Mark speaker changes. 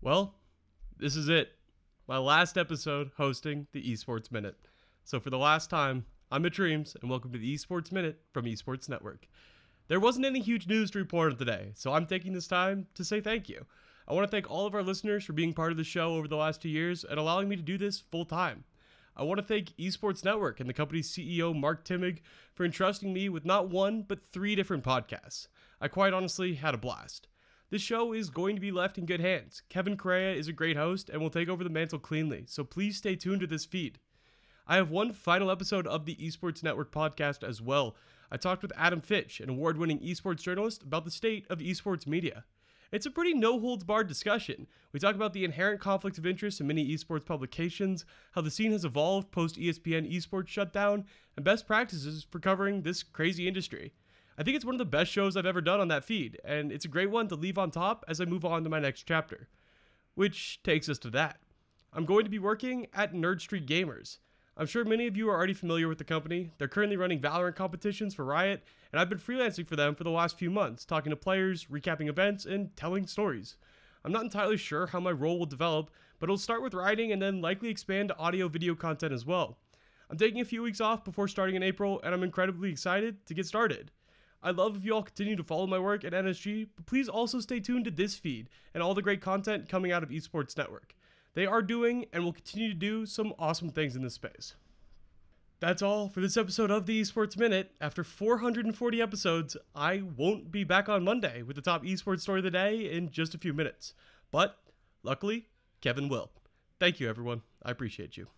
Speaker 1: Well, this is it. My last episode hosting the Esports Minute. So, for the last time, I'm Mitch Reames, and welcome to the Esports Minute from Esports Network. There wasn't any huge news to report today, so I'm taking this time to say thank you. I want to thank all of our listeners for being part of the show over the last two years and allowing me to do this full time. I want to thank Esports Network and the company's CEO, Mark Timmig, for entrusting me with not one, but three different podcasts. I quite honestly had a blast. This show is going to be left in good hands. Kevin Correa is a great host and will take over the mantle cleanly, so please stay tuned to this feed. I have one final episode of the Esports Network podcast as well. I talked with Adam Fitch, an award winning esports journalist, about the state of esports media. It's a pretty no holds barred discussion. We talk about the inherent conflict of interest in many esports publications, how the scene has evolved post ESPN esports shutdown, and best practices for covering this crazy industry. I think it's one of the best shows I've ever done on that feed, and it's a great one to leave on top as I move on to my next chapter. Which takes us to that. I'm going to be working at Nerd Street Gamers. I'm sure many of you are already familiar with the company. They're currently running Valorant competitions for Riot, and I've been freelancing for them for the last few months, talking to players, recapping events, and telling stories. I'm not entirely sure how my role will develop, but it'll start with writing and then likely expand to audio video content as well. I'm taking a few weeks off before starting in April, and I'm incredibly excited to get started. I love if you all continue to follow my work at NSG, but please also stay tuned to this feed and all the great content coming out of Esports Network. They are doing and will continue to do some awesome things in this space. That's all for this episode of the Esports Minute. After 440 episodes, I won't be back on Monday with the top esports story of the day in just a few minutes. But luckily, Kevin will. Thank you, everyone. I appreciate you.